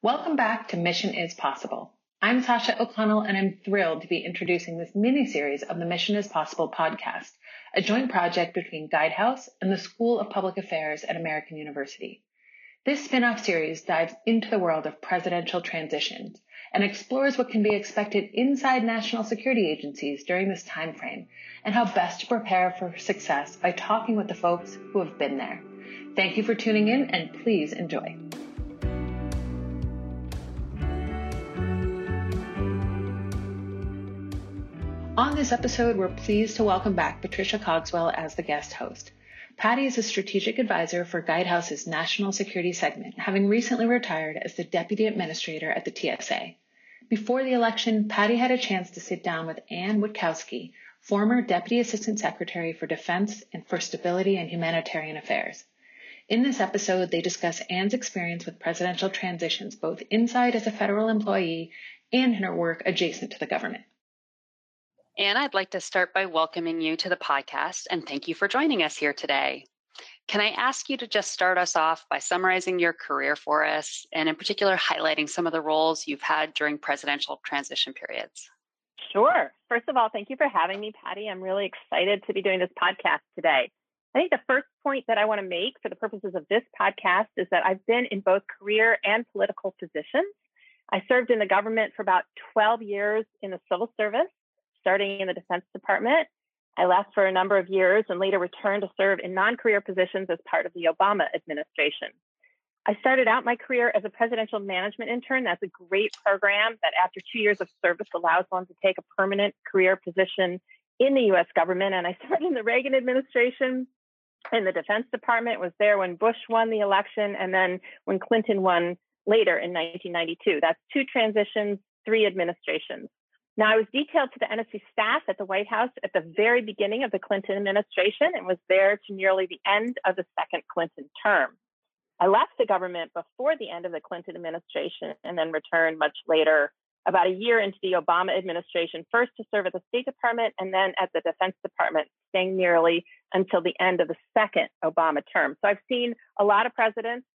Welcome back to Mission is Possible. I'm Sasha O'Connell and I'm thrilled to be introducing this mini series of the Mission is Possible podcast, a joint project between Guidehouse and the School of Public Affairs at American University. This spin-off series dives into the world of presidential transitions and explores what can be expected inside national security agencies during this time frame and how best to prepare for success by talking with the folks who have been there. Thank you for tuning in and please enjoy. On this episode, we're pleased to welcome back Patricia Cogswell as the guest host. Patty is a strategic advisor for Guidehouse's national security segment, having recently retired as the deputy administrator at the TSA. Before the election, Patty had a chance to sit down with Anne Witkowsky, former Deputy Assistant Secretary for Defense and for Stability and Humanitarian Affairs. In this episode, they discuss Anne's experience with presidential transitions, both inside as a federal employee and in her work adjacent to the government. Anne, I'd like to start by welcoming you to the podcast and thank you for joining us here today. Can I ask you to just start us off by summarizing your career for us and, in particular, highlighting some of the roles you've had during presidential transition periods? Sure. First of all, thank you for having me, Patty. I'm really excited to be doing this podcast today. I think the first point that I want to make for the purposes of this podcast is that I've been in both career and political positions. I served in the government for about 12 years in the civil service starting in the Defense Department. I left for a number of years and later returned to serve in non career positions as part of the Obama administration. I started out my career as a presidential management intern. That's a great program that, after two years of service, allows one to take a permanent career position in the US government. And I started in the Reagan administration in the Defense Department, was there when Bush won the election, and then when Clinton won later in 1992. That's two transitions, three administrations. Now, I was detailed to the NSC staff at the White House at the very beginning of the Clinton administration and was there to nearly the end of the second Clinton term. I left the government before the end of the Clinton administration and then returned much later, about a year into the Obama administration, first to serve at the State Department and then at the Defense Department, staying nearly until the end of the second Obama term. So I've seen a lot of presidents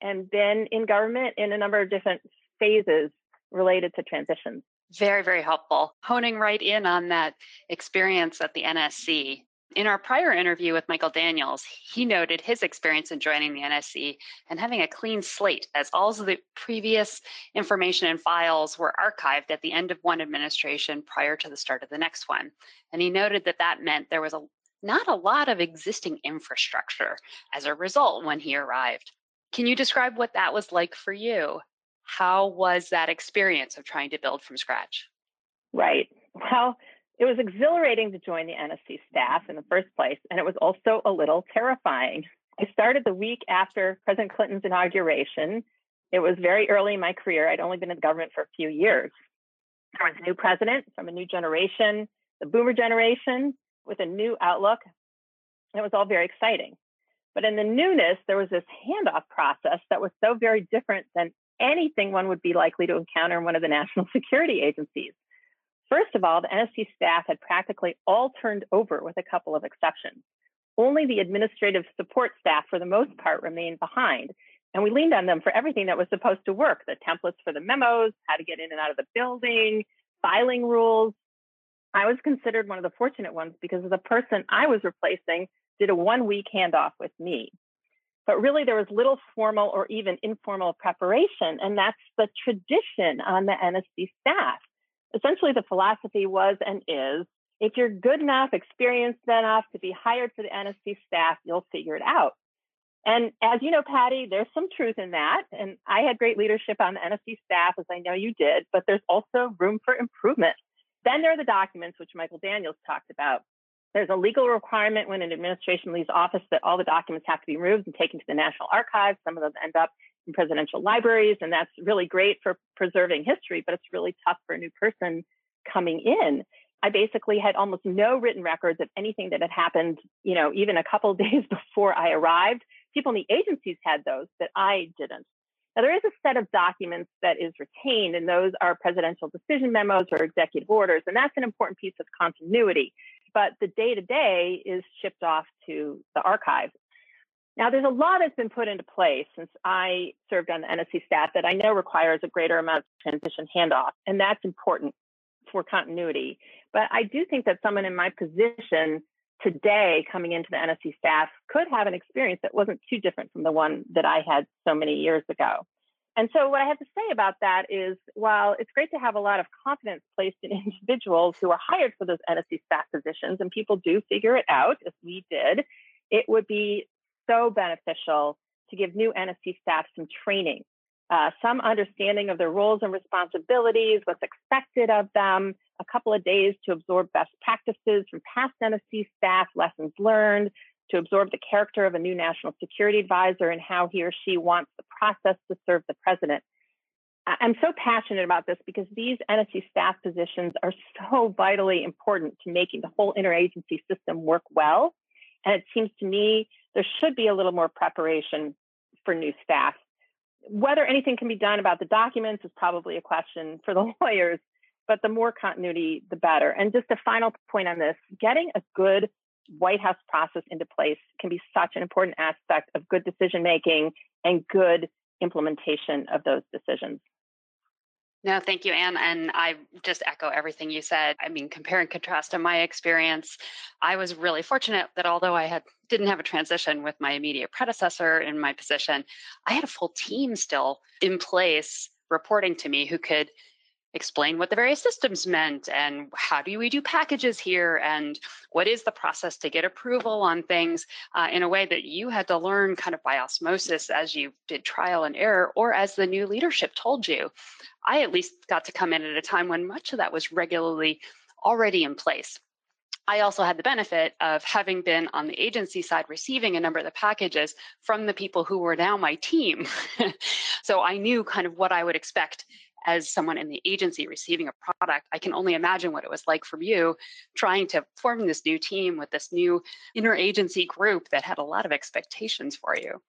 and been in government in a number of different phases related to transitions. Very, very helpful. Honing right in on that experience at the NSC. In our prior interview with Michael Daniels, he noted his experience in joining the NSC and having a clean slate as all of the previous information and files were archived at the end of one administration prior to the start of the next one. And he noted that that meant there was a not a lot of existing infrastructure as a result when he arrived. Can you describe what that was like for you? How was that experience of trying to build from scratch? Right. Well, it was exhilarating to join the NSC staff in the first place, and it was also a little terrifying. I started the week after President Clinton's inauguration. It was very early in my career. I'd only been in government for a few years. There was a new president from a new generation, the boomer generation, with a new outlook. It was all very exciting. But in the newness, there was this handoff process that was so very different than anything one would be likely to encounter in one of the national security agencies. First of all, the NSC staff had practically all turned over with a couple of exceptions. Only the administrative support staff, for the most part, remained behind. And we leaned on them for everything that was supposed to work the templates for the memos, how to get in and out of the building, filing rules. I was considered one of the fortunate ones because the person I was replacing did a one week handoff with me. But really, there was little formal or even informal preparation. And that's the tradition on the NSC staff. Essentially, the philosophy was and is if you're good enough, experienced enough to be hired for the NSC staff, you'll figure it out. And as you know, Patty, there's some truth in that. And I had great leadership on the NSC staff, as I know you did, but there's also room for improvement. Then there are the documents, which Michael Daniels talked about. There's a legal requirement when an administration leaves office that all the documents have to be removed and taken to the National Archives. Some of them end up in presidential libraries, and that's really great for preserving history, but it's really tough for a new person coming in. I basically had almost no written records of anything that had happened, you know, even a couple days before I arrived. People in the agencies had those, but I didn't. Now, there is a set of documents that is retained, and those are presidential decision memos or executive orders, and that's an important piece of continuity but the day to day is shipped off to the archive. Now, there's a lot that's been put into place since I served on the NSC staff that I know requires a greater amount of transition handoff, and that's important for continuity. But I do think that someone in my position today coming into the NSC staff could have an experience that wasn't too different from the one that I had so many years ago. And so, what I have to say about that is while it's great to have a lot of confidence placed in individuals who are hired for those NSC staff positions, and people do figure it out, as we did, it would be so beneficial to give new NSC staff some training, uh, some understanding of their roles and responsibilities, what's expected of them, a couple of days to absorb best practices from past NSC staff, lessons learned, to absorb the character of a new national security advisor and how he or she wants the process to serve the president. I'm so passionate about this because these NSC staff positions are so vitally important to making the whole interagency system work well. And it seems to me there should be a little more preparation for new staff. Whether anything can be done about the documents is probably a question for the lawyers, but the more continuity, the better. And just a final point on this getting a good White House process into place can be such an important aspect of good decision making and good implementation of those decisions. No, thank you, Anne. And I just echo everything you said. I mean, compare and contrast in my experience, I was really fortunate that although I had didn't have a transition with my immediate predecessor in my position, I had a full team still in place reporting to me who could explain what the various systems meant and how do we do packages here and what is the process to get approval on things uh, in a way that you had to learn kind of by osmosis as you did trial and error or as the new leadership told you. I at least got to come in at a time when much of that was regularly already in place. I also had the benefit of having been on the agency side receiving a number of the packages from the people who were now my team. so I knew kind of what I would expect as someone in the agency receiving a product, I can only imagine what it was like from you trying to form this new team with this new interagency group that had a lot of expectations for you.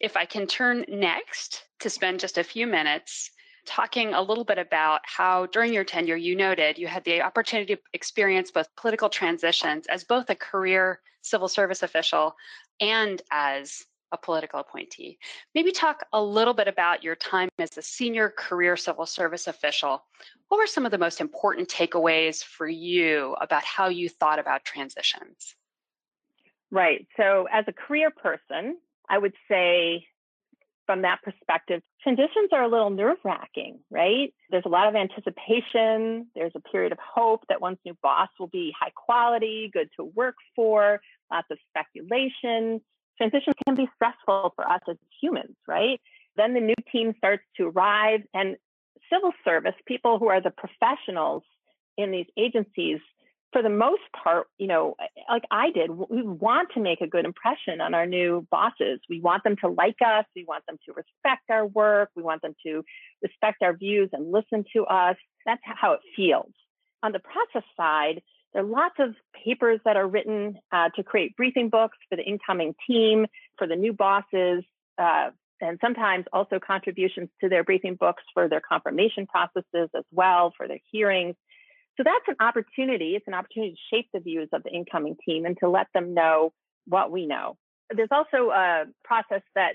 If I can turn next to spend just a few minutes talking a little bit about how during your tenure you noted you had the opportunity to experience both political transitions as both a career civil service official and as a political appointee. Maybe talk a little bit about your time as a senior career civil service official. What were some of the most important takeaways for you about how you thought about transitions? Right. So, as a career person, I would say from that perspective, transitions are a little nerve wracking, right? There's a lot of anticipation. There's a period of hope that one's new boss will be high quality, good to work for, lots of speculation transition can be stressful for us as humans, right? Then the new team starts to arrive, and civil service, people who are the professionals in these agencies, for the most part, you know, like I did, we want to make a good impression on our new bosses. We want them to like us. We want them to respect our work. We want them to respect our views and listen to us. That's how it feels. On the process side, there are lots of papers that are written uh, to create briefing books for the incoming team, for the new bosses, uh, and sometimes also contributions to their briefing books for their confirmation processes as well, for their hearings. So that's an opportunity. It's an opportunity to shape the views of the incoming team and to let them know what we know. There's also a process that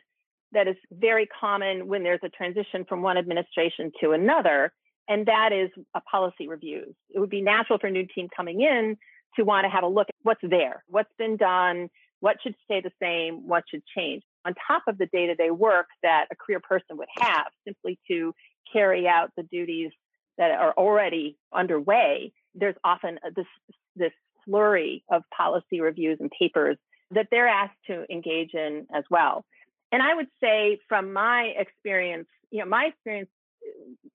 that is very common when there's a transition from one administration to another, and that is a policy reviews. It would be natural for a new team coming in to want to have a look at what's there, what's been done, what should stay the same, what should change, on top of the day to day work that a career person would have simply to carry out the duties that are already underway. There's often uh, this, this flurry of policy reviews and papers that they're asked to engage in as well. And I would say, from my experience, you know, my experience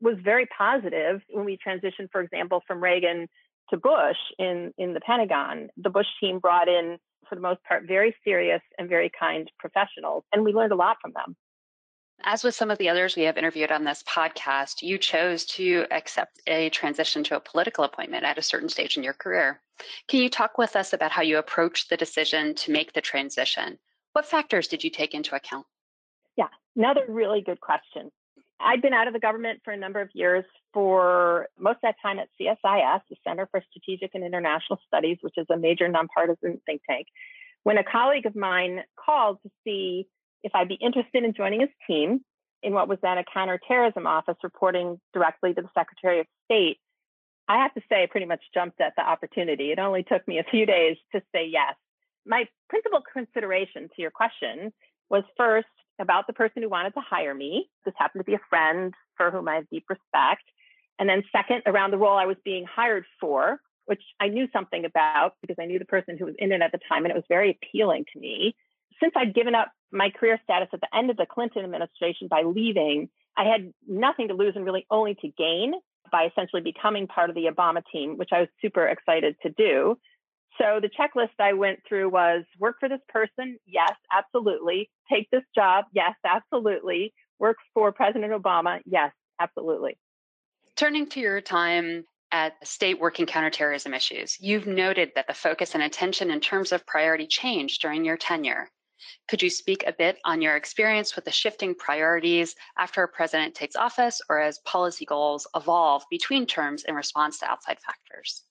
was very positive when we transitioned, for example, from Reagan to Bush in, in the Pentagon. The Bush team brought in, for the most part, very serious and very kind professionals, and we learned a lot from them. As with some of the others we have interviewed on this podcast, you chose to accept a transition to a political appointment at a certain stage in your career. Can you talk with us about how you approached the decision to make the transition? What factors did you take into account? Yeah, another really good question. I'd been out of the government for a number of years for most of that time at CSIS, the Center for Strategic and International Studies, which is a major nonpartisan think tank. when a colleague of mine called to see if I'd be interested in joining his team in what was then a counterterrorism office reporting directly to the Secretary of State, I have to say, I pretty much jumped at the opportunity. It only took me a few days to say yes. My principal consideration to your question was first about the person who wanted to hire me. This happened to be a friend for whom I have deep respect. And then, second, around the role I was being hired for, which I knew something about because I knew the person who was in it at the time, and it was very appealing to me. Since I'd given up my career status at the end of the Clinton administration by leaving, I had nothing to lose and really only to gain by essentially becoming part of the Obama team, which I was super excited to do. So the checklist I went through was work for this person. Yes, absolutely. Take this job. Yes, absolutely. Work for President Obama. Yes, absolutely. Turning to your time at state working counterterrorism issues, you've noted that the focus and attention in terms of priority changed during your tenure. Could you speak a bit on your experience with the shifting priorities after a president takes office or as policy goals evolve between terms in response to outside factors?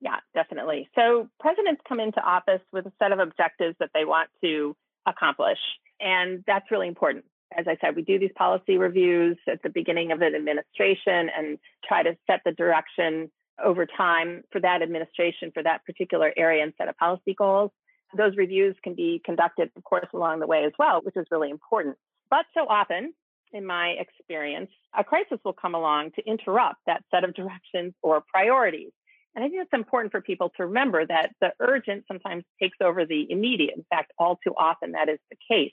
Yeah, definitely. So presidents come into office with a set of objectives that they want to accomplish. And that's really important. As I said, we do these policy reviews at the beginning of an administration and try to set the direction over time for that administration, for that particular area, and set of policy goals. Those reviews can be conducted, of course, along the way as well, which is really important. But so often, in my experience, a crisis will come along to interrupt that set of directions or priorities. And I think it's important for people to remember that the urgent sometimes takes over the immediate. In fact, all too often that is the case.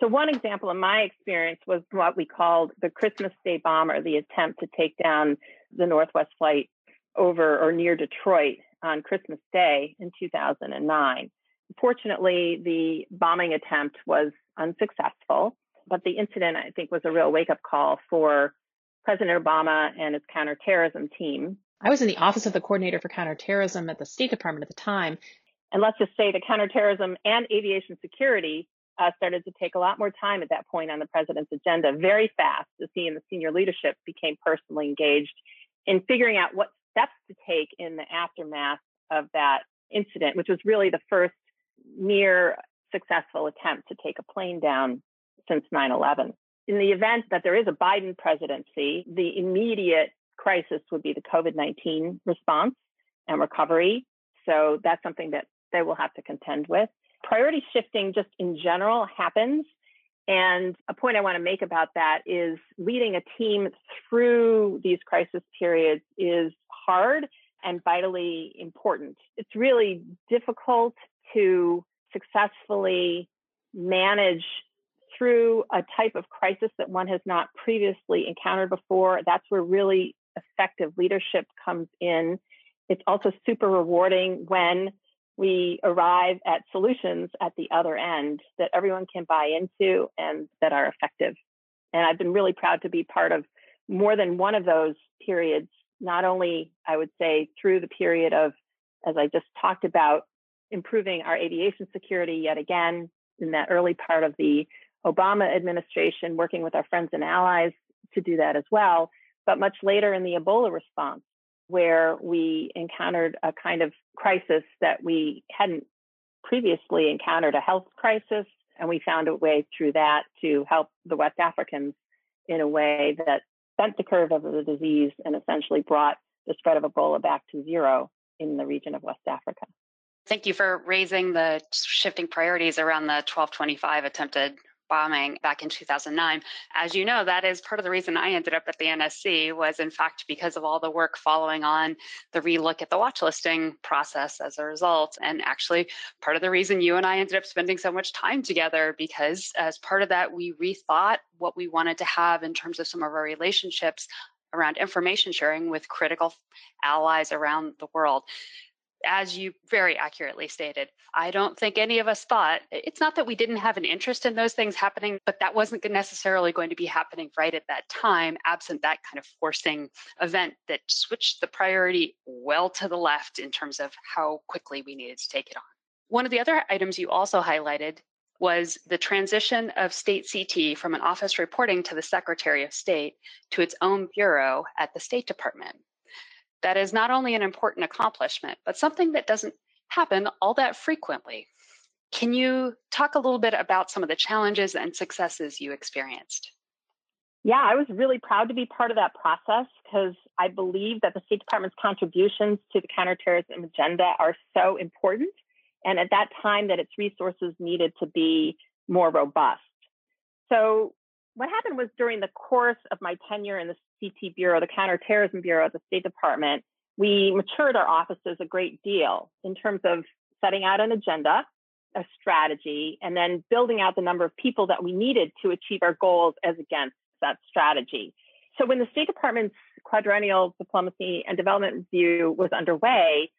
So, one example in my experience was what we called the Christmas Day bomber, the attempt to take down the Northwest flight over or near Detroit on Christmas Day in 2009. Fortunately, the bombing attempt was unsuccessful, but the incident, I think, was a real wake up call for President Obama and his counterterrorism team. I was in the Office of the Coordinator for Counterterrorism at the State Department at the time. And let's just say the counterterrorism and aviation security uh, started to take a lot more time at that point on the president's agenda very fast as he and the senior leadership became personally engaged in figuring out what steps to take in the aftermath of that incident, which was really the first near successful attempt to take a plane down since 9 11. In the event that there is a Biden presidency, the immediate crisis would be the COVID 19 response and recovery. So that's something that they will have to contend with. Priority shifting, just in general, happens. And a point I want to make about that is leading a team through these crisis periods is hard and vitally important. It's really difficult to successfully manage through a type of crisis that one has not previously encountered before. That's where really effective leadership comes in. It's also super rewarding when we arrive at solutions at the other end that everyone can buy into and that are effective. And I've been really proud to be part of more than one of those periods, not only, I would say, through the period of, as I just talked about, improving our aviation security yet again in that early part of the Obama administration, working with our friends and allies to do that as well. But much later in the Ebola response, where we encountered a kind of crisis that we hadn't previously encountered a health crisis, and we found a way through that to help the West Africans in a way that bent the curve of the disease and essentially brought the spread of Ebola back to zero in the region of West Africa. Thank you for raising the shifting priorities around the 1225 attempted bombing back in 2009. As you know, that is part of the reason I ended up at the NSC was in fact because of all the work following on the relook at the watch listing process as a result. And actually part of the reason you and I ended up spending so much time together because as part of that, we rethought what we wanted to have in terms of some of our relationships around information sharing with critical allies around the world as you very accurately stated, I don't think any of us thought it's not that we didn't have an interest in those things happening, but that wasn't necessarily going to be happening right at that time, absent that kind of forcing event that switched the priority well to the left in terms of how quickly we needed to take it on. One of the other items you also highlighted was the transition of state CT from an office reporting to the Secretary of State to its own bureau at the State Department that is not only an important accomplishment, but something that doesn't happen all that frequently. Can you talk a little bit about some of the challenges and successes you experienced? Yeah, I was really proud to be part of that process because I believe that the State Department's contributions to the counterterrorism agenda are so important. And at that time, that its resources needed to be more robust. So, what happened was during the course of my tenure in the CT Bureau, the Counterterrorism Bureau at the State Department, we matured our offices a great deal in terms of setting out an agenda, a strategy, and then building out the number of people that we needed to achieve our goals as against that strategy. So when the State Department's quadrennial diplomacy and development review was underway,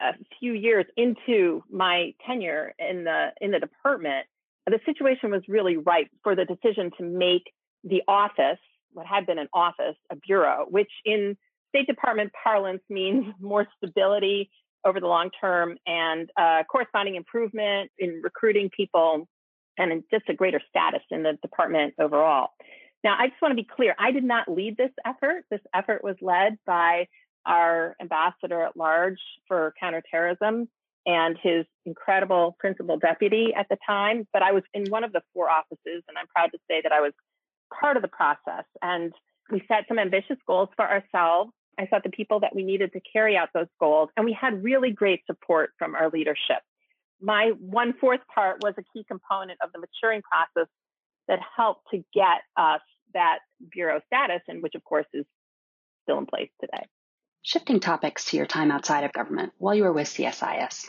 a few years into my tenure in the in the department, the situation was really ripe for the decision to make the office, what had been an office, a bureau, which in State Department parlance means more stability over the long term and uh, corresponding improvement in recruiting people and just a greater status in the department overall. Now, I just want to be clear I did not lead this effort. This effort was led by our ambassador at large for counterterrorism and his incredible principal deputy at the time. But I was in one of the four offices, and I'm proud to say that I was part of the process. And we set some ambitious goals for ourselves. I set the people that we needed to carry out those goals, and we had really great support from our leadership. My one fourth part was a key component of the maturing process that helped to get us that bureau status, and which of course is still in place today. Shifting topics to your time outside of government while you were with CSIS.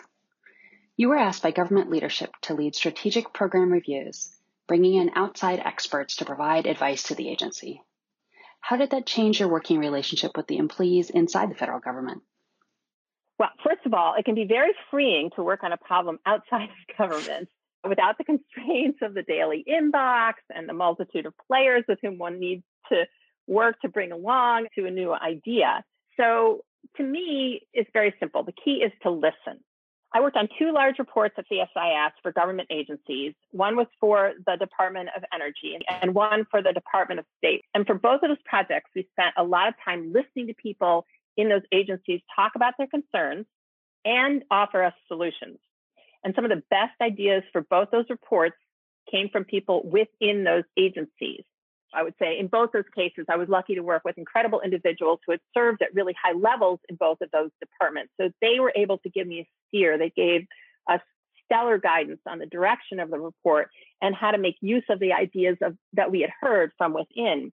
You were asked by government leadership to lead strategic program reviews, bringing in outside experts to provide advice to the agency. How did that change your working relationship with the employees inside the federal government? Well, first of all, it can be very freeing to work on a problem outside of government without the constraints of the daily inbox and the multitude of players with whom one needs to work to bring along to a new idea. So to me, it's very simple. The key is to listen. I worked on two large reports at the CSIS for government agencies. One was for the Department of Energy and one for the Department of State. And for both of those projects, we spent a lot of time listening to people in those agencies talk about their concerns and offer us solutions. And some of the best ideas for both those reports came from people within those agencies. I would say in both those cases, I was lucky to work with incredible individuals who had served at really high levels in both of those departments. So they were able to give me a steer. They gave us stellar guidance on the direction of the report and how to make use of the ideas of, that we had heard from within.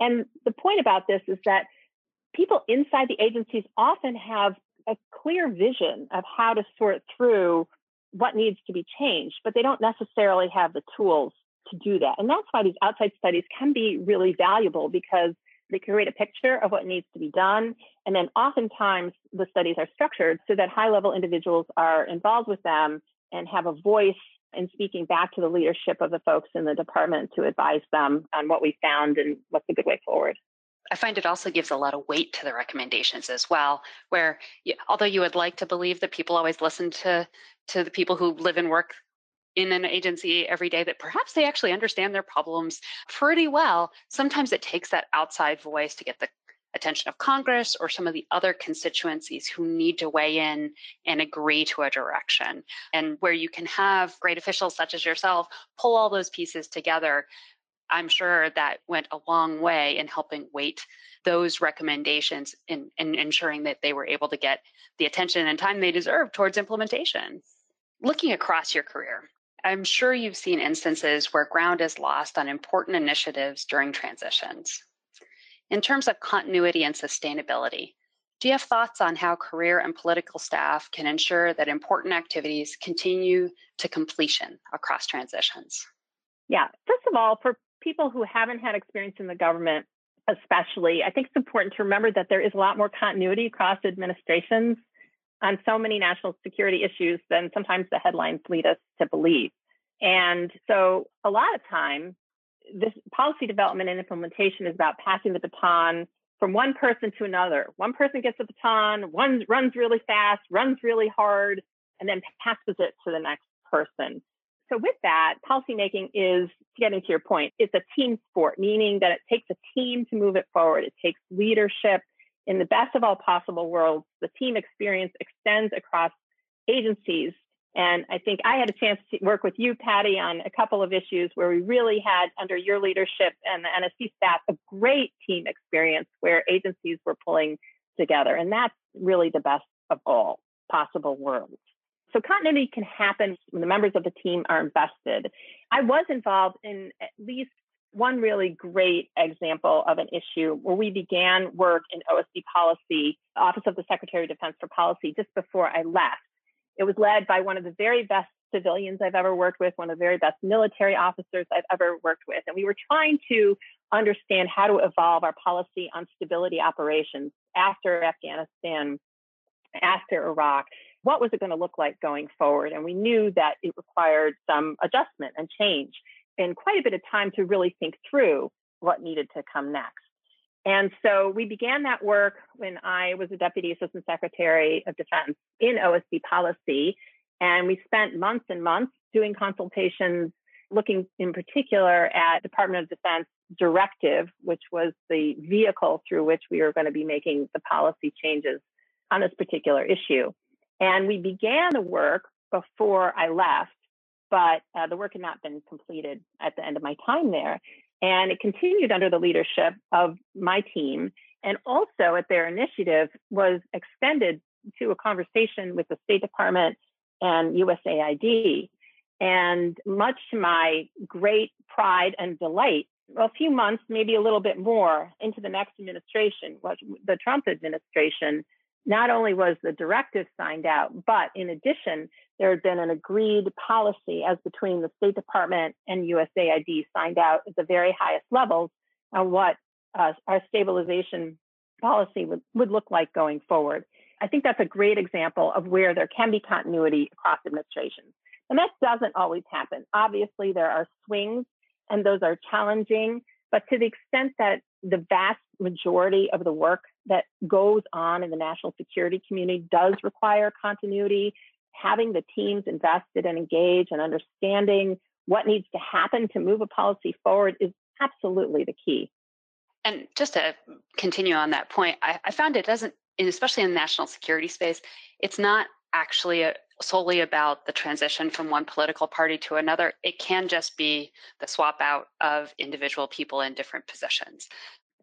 And the point about this is that people inside the agencies often have a clear vision of how to sort through what needs to be changed, but they don't necessarily have the tools to do that. And that's why these outside studies can be really valuable because they create a picture of what needs to be done. And then oftentimes the studies are structured so that high level individuals are involved with them and have a voice in speaking back to the leadership of the folks in the department to advise them on what we found and what's a good way forward. I find it also gives a lot of weight to the recommendations as well, where you, although you would like to believe that people always listen to to the people who live and work in an agency every day that perhaps they actually understand their problems pretty well, sometimes it takes that outside voice to get the attention of Congress or some of the other constituencies who need to weigh in and agree to a direction. And where you can have great officials such as yourself pull all those pieces together, I'm sure that went a long way in helping weight those recommendations and ensuring that they were able to get the attention and time they deserve towards implementation. Looking across your career, I'm sure you've seen instances where ground is lost on important initiatives during transitions. In terms of continuity and sustainability, do you have thoughts on how career and political staff can ensure that important activities continue to completion across transitions? Yeah, first of all, for people who haven't had experience in the government, especially, I think it's important to remember that there is a lot more continuity across administrations on so many national security issues than sometimes the headlines lead us to believe. And so a lot of time, this policy development and implementation is about passing the baton from one person to another. One person gets the baton, one runs really fast, runs really hard, and then passes it to the next person. So with that, policymaking is getting to your point, it's a team sport, meaning that it takes a team to move it forward. It takes leadership, in the best of all possible worlds, the team experience extends across agencies. And I think I had a chance to work with you, Patty, on a couple of issues where we really had, under your leadership and the NSC staff, a great team experience where agencies were pulling together. And that's really the best of all possible worlds. So continuity can happen when the members of the team are invested. I was involved in at least one really great example of an issue where we began work in OSD policy, Office of the Secretary of Defense for Policy, just before I left. It was led by one of the very best civilians I've ever worked with, one of the very best military officers I've ever worked with. And we were trying to understand how to evolve our policy on stability operations after Afghanistan, after Iraq. What was it going to look like going forward? And we knew that it required some adjustment and change and quite a bit of time to really think through what needed to come next. And so we began that work when I was a Deputy Assistant Secretary of Defense in OSD policy. And we spent months and months doing consultations, looking in particular at Department of Defense directive, which was the vehicle through which we were going to be making the policy changes on this particular issue. And we began the work before I left but uh, the work had not been completed at the end of my time there. And it continued under the leadership of my team. And also at their initiative was extended to a conversation with the State Department and USAID. And much to my great pride and delight, a few months, maybe a little bit more into the next administration, the Trump administration, not only was the directive signed out, but in addition, there had been an agreed policy as between the State Department and USAID signed out at the very highest levels on what uh, our stabilization policy would, would look like going forward. I think that's a great example of where there can be continuity across administrations. And that doesn't always happen. Obviously, there are swings and those are challenging, but to the extent that the vast majority of the work that goes on in the national security community does require continuity having the teams invested and engaged and understanding what needs to happen to move a policy forward is absolutely the key. And just to continue on that point, I, I found it doesn't, especially in the national security space, it's not actually a, solely about the transition from one political party to another. It can just be the swap out of individual people in different positions.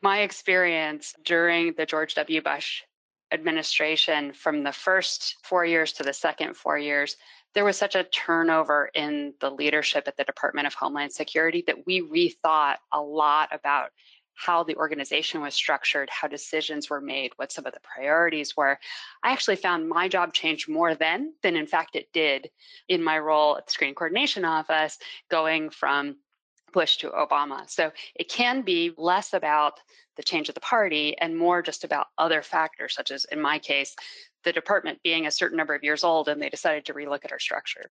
My experience during the George W. Bush administration from the first four years to the second four years, there was such a turnover in the leadership at the Department of Homeland Security that we rethought a lot about how the organization was structured, how decisions were made, what some of the priorities were. I actually found my job changed more then than, in fact, it did in my role at the Screening Coordination Office, going from Bush to Obama. So it can be less about the change of the party and more just about other factors, such as in my case, the department being a certain number of years old and they decided to relook at our structure.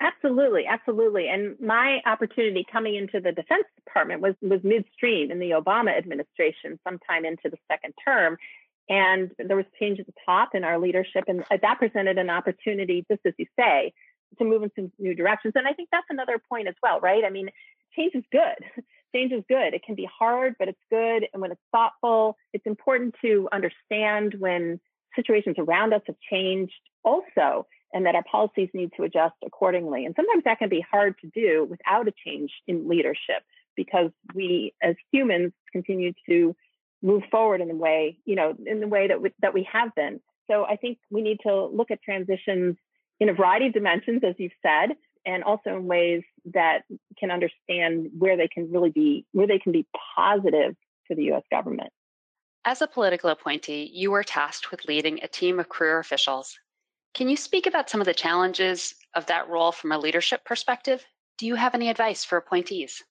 Absolutely, absolutely. And my opportunity coming into the Defense Department was was midstream in the Obama administration, sometime into the second term. And there was change at the top in our leadership, and that presented an opportunity, just as you say, to move in some new directions. And I think that's another point as well, right? I mean, change is good. change is good. It can be hard, but it's good. And when it's thoughtful, it's important to understand when situations around us have changed also, and that our policies need to adjust accordingly. And sometimes that can be hard to do without a change in leadership because we as humans continue to move forward in the way, you know, in the way that we, that we have been. So I think we need to look at transitions in a variety of dimensions, as you've said, and also in ways that can understand where they can really be, where they can be positive to the US government. As a political appointee, you were tasked with leading a team of career officials. Can you speak about some of the challenges of that role from a leadership perspective? Do you have any advice for appointees?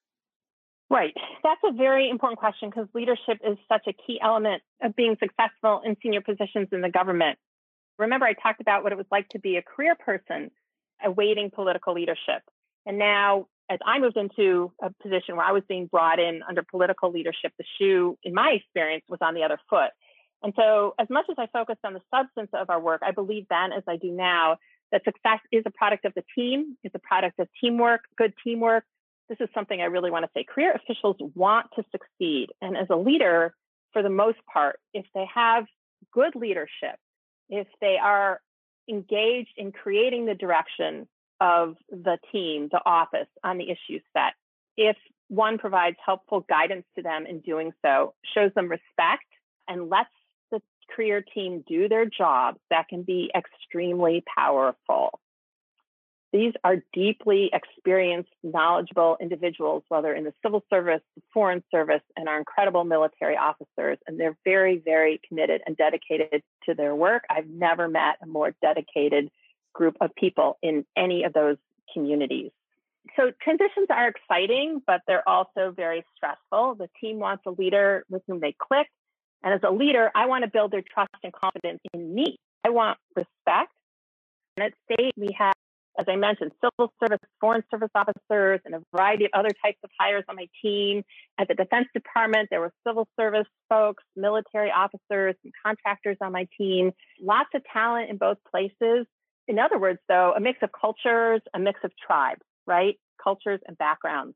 Right. That's a very important question because leadership is such a key element of being successful in senior positions in the government. Remember, I talked about what it was like to be a career person awaiting political leadership. And now, as I moved into a position where I was being brought in under political leadership, the shoe, in my experience, was on the other foot. And so, as much as I focused on the substance of our work, I believe then, as I do now, that success is a product of the team, it's a product of teamwork, good teamwork. This is something I really want to say. Career officials want to succeed. And as a leader, for the most part, if they have good leadership, if they are engaged in creating the direction of the team, the office on the issue set. If one provides helpful guidance to them in doing so, shows them respect, and lets the career team do their job, that can be extremely powerful. These are deeply experienced, knowledgeable individuals, whether in the civil service, the foreign service, and our incredible military officers. And they're very, very committed and dedicated to their work. I've never met a more dedicated group of people in any of those communities. So transitions are exciting, but they're also very stressful. The team wants a leader with whom they click. And as a leader, I want to build their trust and confidence in me. I want respect. And at state, we have as I mentioned, civil service, foreign service officers, and a variety of other types of hires on my team. At the Defense Department, there were civil service folks, military officers, and contractors on my team. Lots of talent in both places. In other words, though, a mix of cultures, a mix of tribes, right? Cultures and backgrounds.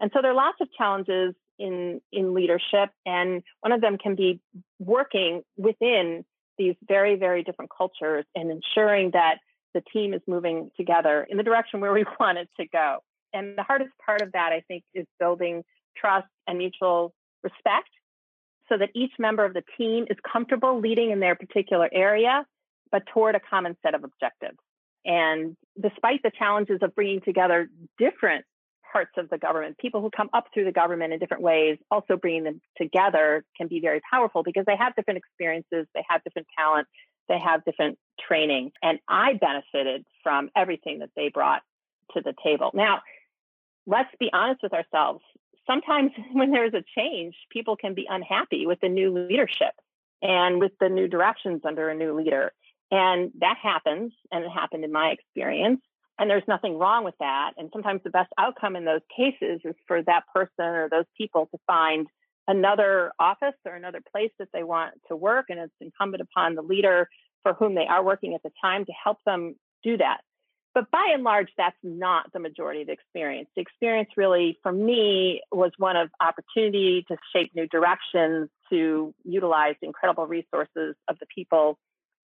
And so there are lots of challenges in, in leadership, and one of them can be working within these very, very different cultures and ensuring that the team is moving together in the direction where we want it to go. And the hardest part of that, I think, is building trust and mutual respect so that each member of the team is comfortable leading in their particular area, but toward a common set of objectives. And despite the challenges of bringing together different parts of the government, people who come up through the government in different ways, also bringing them together can be very powerful because they have different experiences, they have different talent, they have different training. And I benefited from everything that they brought to the table. Now, let's be honest with ourselves. Sometimes when there's a change, people can be unhappy with the new leadership and with the new directions under a new leader. And that happens, and it happened in my experience. And there's nothing wrong with that. And sometimes the best outcome in those cases is for that person or those people to find another office or another place that they want to work. And it's incumbent upon the leader for whom they are working at the time to help them do that. But by and large, that's not the majority of the experience. The experience really, for me, was one of opportunity to shape new directions, to utilize incredible resources of the people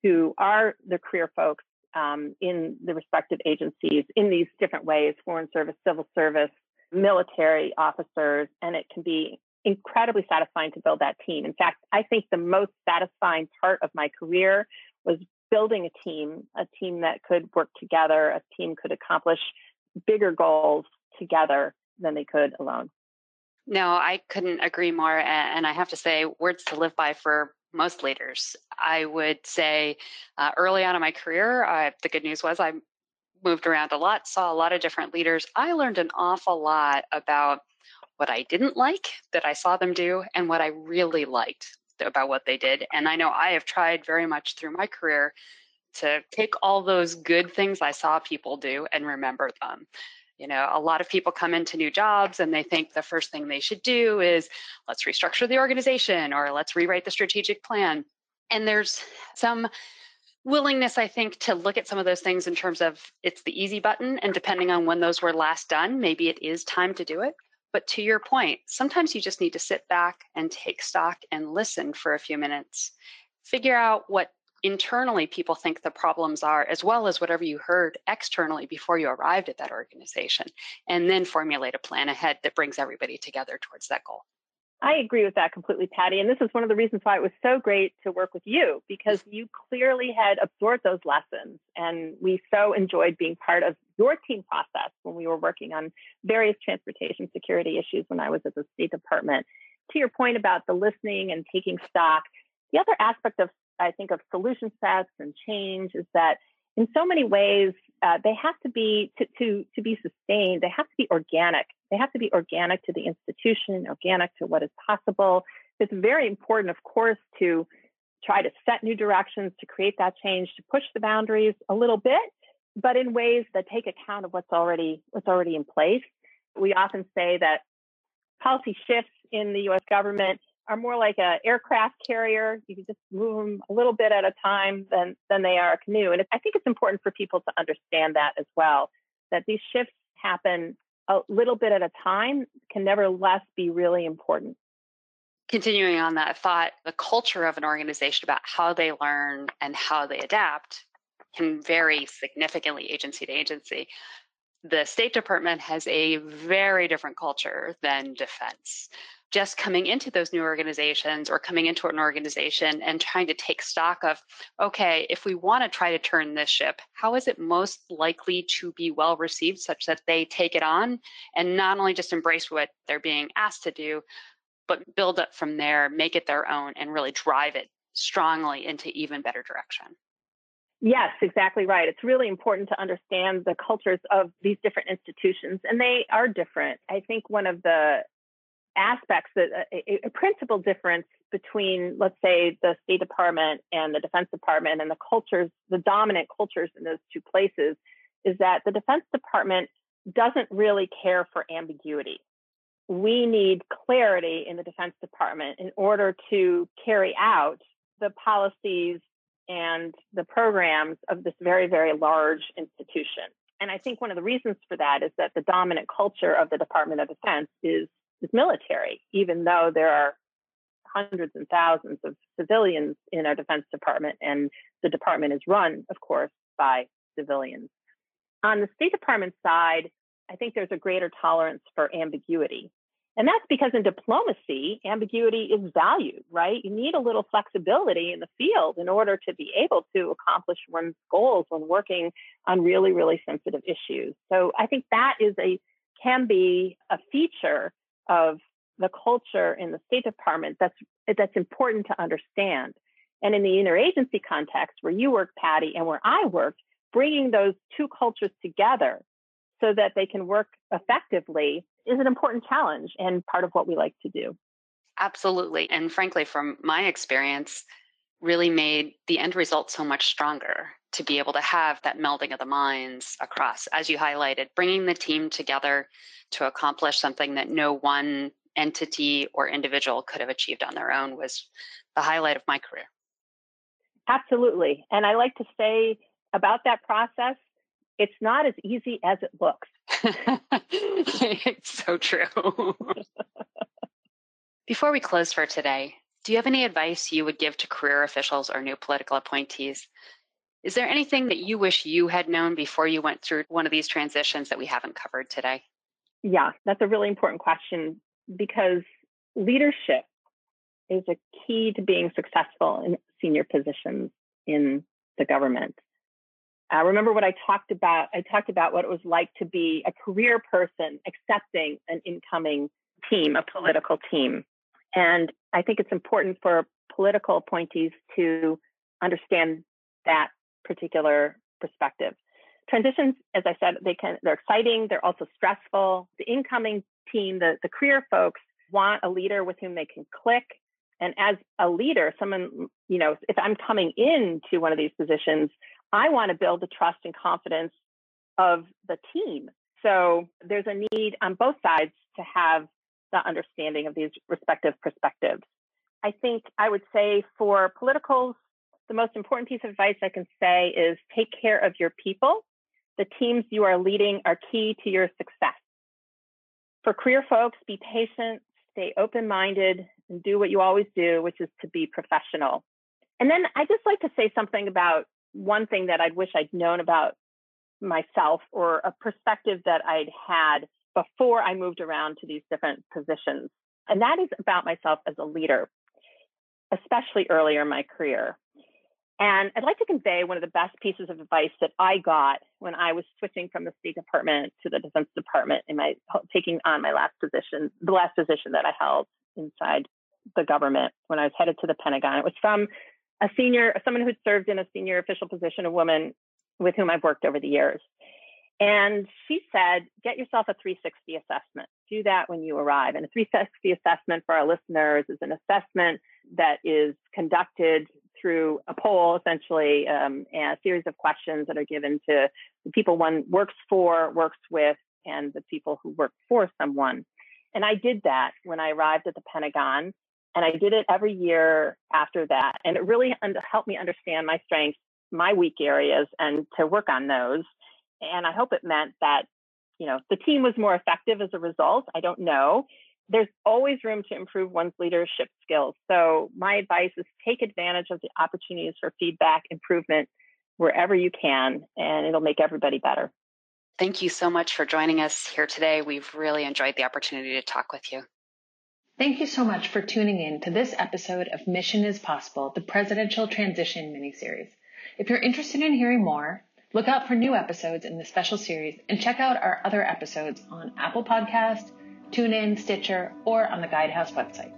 who are the career folks um, in the respective agencies in these different ways foreign service, civil service, military officers, and it can be incredibly satisfying to build that team. In fact, I think the most satisfying part of my career was building a team, a team that could work together, a team could accomplish bigger goals together than they could alone. No, I couldn't agree more. And I have to say, words to live by for most leaders. I would say uh, early on in my career, uh, the good news was I moved around a lot, saw a lot of different leaders. I learned an awful lot about what I didn't like that I saw them do and what I really liked about what they did. And I know I have tried very much through my career to take all those good things I saw people do and remember them. You know, a lot of people come into new jobs and they think the first thing they should do is let's restructure the organization or let's rewrite the strategic plan. And there's some willingness, I think, to look at some of those things in terms of it's the easy button. And depending on when those were last done, maybe it is time to do it. But to your point, sometimes you just need to sit back and take stock and listen for a few minutes. Figure out what internally people think the problems are, as well as whatever you heard externally before you arrived at that organization, and then formulate a plan ahead that brings everybody together towards that goal. I agree with that completely, Patty. And this is one of the reasons why it was so great to work with you because you clearly had absorbed those lessons. And we so enjoyed being part of your team process when we were working on various transportation security issues when I was at the State Department. To your point about the listening and taking stock, the other aspect of, I think, of solution sets and change is that in so many ways, uh, they have to be to, to to be sustained. They have to be organic. They have to be organic to the institution, organic to what is possible. It's very important, of course, to try to set new directions, to create that change, to push the boundaries a little bit, but in ways that take account of what's already what's already in place. We often say that policy shifts in the U.S. government are more like an aircraft carrier. You can just move them a little bit at a time than, than they are a canoe. And I think it's important for people to understand that as well, that these shifts happen a little bit at a time can nevertheless be really important. Continuing on that thought, the culture of an organization about how they learn and how they adapt can vary significantly agency to agency. The State Department has a very different culture than defense just coming into those new organizations or coming into an organization and trying to take stock of okay if we want to try to turn this ship how is it most likely to be well received such that they take it on and not only just embrace what they're being asked to do but build up from there make it their own and really drive it strongly into even better direction Yes, exactly right. It's really important to understand the cultures of these different institutions, and they are different. I think one of the aspects that uh, a, a, principal difference between, let's say, the State Department and the Defense Department and the cultures, the dominant cultures in those two places, is that the Defense Department doesn't really care for ambiguity. We need clarity in the Defense Department in order to carry out the policies and the programs of this very, very large institution. And I think one of the reasons for that is that the dominant culture of the Department of Defense is is military, even though there are hundreds and thousands of civilians in our Defense Department, and the department is run, of course, by civilians. On the State Department side, I think there's a greater tolerance for ambiguity. And that's because in diplomacy, ambiguity is valued, right? You need a little flexibility in the field in order to be able to accomplish one's goals when working on really, really sensitive issues. So I think that is a can be a feature of the culture in the State Department that's that's important to understand. And in the interagency context where you work, Patty, and where I work, bringing those two cultures together so that they can work effectively is an important challenge and part of what we like to do. Absolutely. And frankly, from my experience, really made the end result so much stronger to be able to have that melding of the minds across, as you highlighted, bringing the team together to accomplish something that no one entity or individual could have achieved on their own was the highlight of my career. Absolutely. And I like to say about that process, it's not as easy as it looks. it's so true. Before we close for today, do you have any advice you would give to career officials or new political appointees? Is there anything that you wish you had known before you went through one of these transitions that we haven't covered today? Yeah, that's a really important question because leadership is a key to being successful in senior positions in the government. Uh, remember what I talked about? I talked about what it was like to be a career person accepting an incoming team, a political team. And I think it's important for political appointees to understand that particular perspective. Transitions, as I said, they can they're exciting, they're also stressful. The incoming team, the, the career folks want a leader with whom they can click. And as a leader, someone, you know, if I'm coming into one of these positions, I want to build the trust and confidence of the team. So there's a need on both sides to have the understanding of these respective perspectives. I think I would say for politicals, the most important piece of advice I can say is take care of your people. The teams you are leading are key to your success. For career folks, be patient, stay open minded, and do what you always do, which is to be professional. And then I just like to say something about one thing that I'd wish I'd known about myself or a perspective that I'd had before I moved around to these different positions. And that is about myself as a leader, especially earlier in my career. And I'd like to convey one of the best pieces of advice that I got when I was switching from the State Department to the Defense Department in my taking on my last position, the last position that I held inside the government when I was headed to the Pentagon. It was from a senior, someone who'd served in a senior official position, a woman with whom I've worked over the years. And she said, get yourself a 360 assessment. Do that when you arrive. And a 360 assessment for our listeners is an assessment that is conducted through a poll, essentially, um, and a series of questions that are given to the people one works for, works with, and the people who work for someone. And I did that when I arrived at the Pentagon. And I did it every year after that. And it really helped me understand my strengths, my weak areas, and to work on those and I hope it meant that, you know, the team was more effective as a result. I don't know. There's always room to improve one's leadership skills. So my advice is take advantage of the opportunities for feedback, improvement, wherever you can, and it'll make everybody better. Thank you so much for joining us here today. We've really enjoyed the opportunity to talk with you. Thank you so much for tuning in to this episode of Mission is Possible, the Presidential Transition miniseries. If you're interested in hearing more, look out for new episodes in the special series and check out our other episodes on Apple Podcast, TuneIn, Stitcher, or on the Guidehouse website.